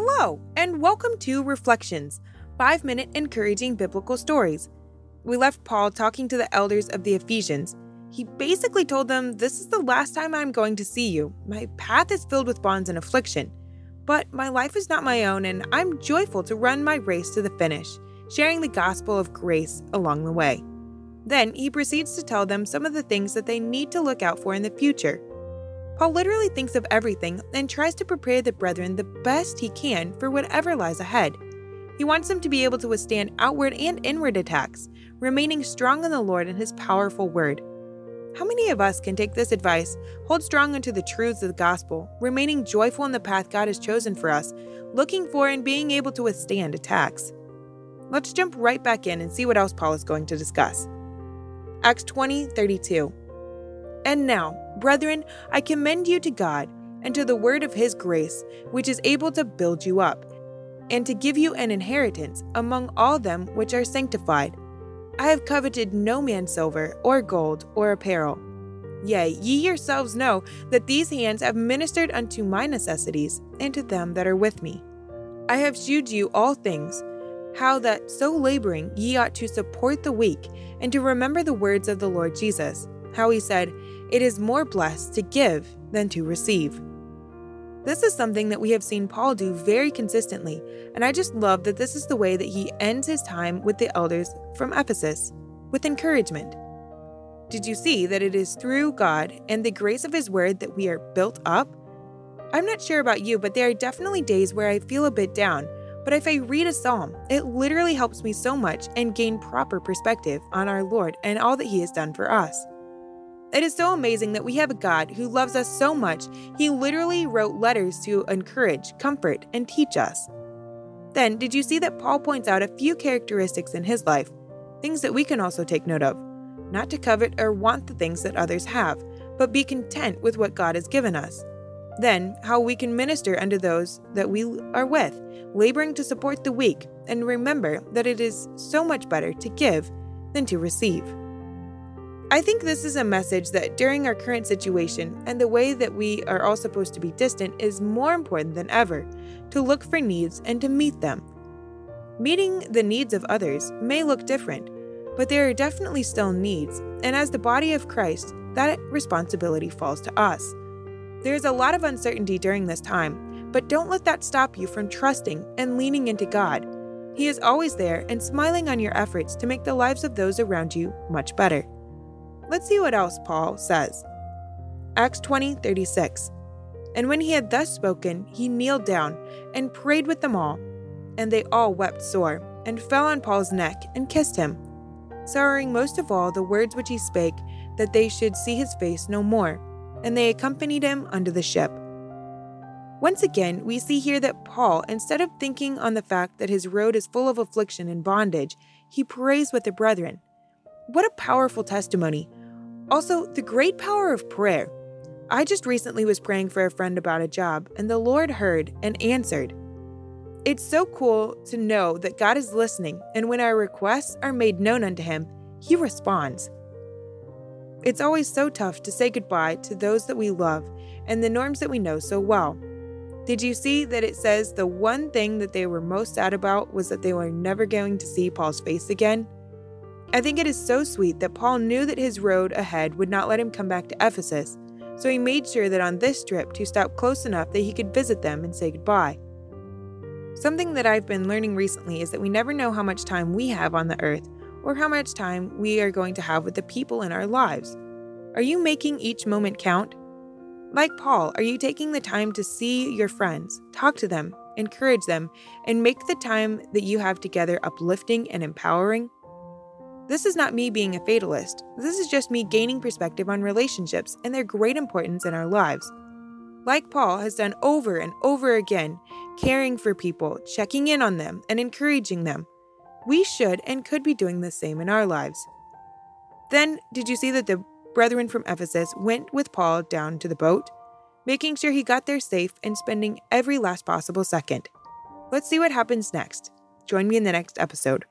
Hello, and welcome to Reflections, five minute encouraging biblical stories. We left Paul talking to the elders of the Ephesians. He basically told them, This is the last time I'm going to see you. My path is filled with bonds and affliction. But my life is not my own, and I'm joyful to run my race to the finish, sharing the gospel of grace along the way. Then he proceeds to tell them some of the things that they need to look out for in the future. Paul literally thinks of everything and tries to prepare the brethren the best he can for whatever lies ahead. He wants them to be able to withstand outward and inward attacks, remaining strong in the Lord and his powerful word. How many of us can take this advice, hold strong unto the truths of the gospel, remaining joyful in the path God has chosen for us, looking for and being able to withstand attacks? Let's jump right back in and see what else Paul is going to discuss. Acts 20 32. And now, brethren, I commend you to God and to the word of his grace, which is able to build you up, and to give you an inheritance among all them which are sanctified. I have coveted no man's silver, or gold, or apparel. Yea, ye yourselves know that these hands have ministered unto my necessities, and to them that are with me. I have shewed you all things, how that so laboring ye ought to support the weak, and to remember the words of the Lord Jesus, how he said, it is more blessed to give than to receive. This is something that we have seen Paul do very consistently, and I just love that this is the way that he ends his time with the elders from Ephesus with encouragement. Did you see that it is through God and the grace of His Word that we are built up? I'm not sure about you, but there are definitely days where I feel a bit down. But if I read a psalm, it literally helps me so much and gain proper perspective on our Lord and all that He has done for us. It is so amazing that we have a God who loves us so much, he literally wrote letters to encourage, comfort, and teach us. Then, did you see that Paul points out a few characteristics in his life, things that we can also take note of? Not to covet or want the things that others have, but be content with what God has given us. Then, how we can minister unto those that we are with, laboring to support the weak, and remember that it is so much better to give than to receive. I think this is a message that during our current situation and the way that we are all supposed to be distant is more important than ever to look for needs and to meet them. Meeting the needs of others may look different, but there are definitely still needs, and as the body of Christ, that responsibility falls to us. There is a lot of uncertainty during this time, but don't let that stop you from trusting and leaning into God. He is always there and smiling on your efforts to make the lives of those around you much better. Let's see what else Paul says. Acts 20 36. And when he had thus spoken, he kneeled down and prayed with them all. And they all wept sore, and fell on Paul's neck and kissed him, sorrowing most of all the words which he spake, that they should see his face no more. And they accompanied him unto the ship. Once again, we see here that Paul, instead of thinking on the fact that his road is full of affliction and bondage, he prays with the brethren. What a powerful testimony also, the great power of prayer. I just recently was praying for a friend about a job, and the Lord heard and answered. It's so cool to know that God is listening, and when our requests are made known unto Him, He responds. It's always so tough to say goodbye to those that we love and the norms that we know so well. Did you see that it says the one thing that they were most sad about was that they were never going to see Paul's face again? I think it is so sweet that Paul knew that his road ahead would not let him come back to Ephesus, so he made sure that on this trip to stop close enough that he could visit them and say goodbye. Something that I've been learning recently is that we never know how much time we have on the earth or how much time we are going to have with the people in our lives. Are you making each moment count? Like Paul, are you taking the time to see your friends, talk to them, encourage them, and make the time that you have together uplifting and empowering? This is not me being a fatalist. This is just me gaining perspective on relationships and their great importance in our lives. Like Paul has done over and over again, caring for people, checking in on them, and encouraging them. We should and could be doing the same in our lives. Then, did you see that the brethren from Ephesus went with Paul down to the boat, making sure he got there safe and spending every last possible second? Let's see what happens next. Join me in the next episode.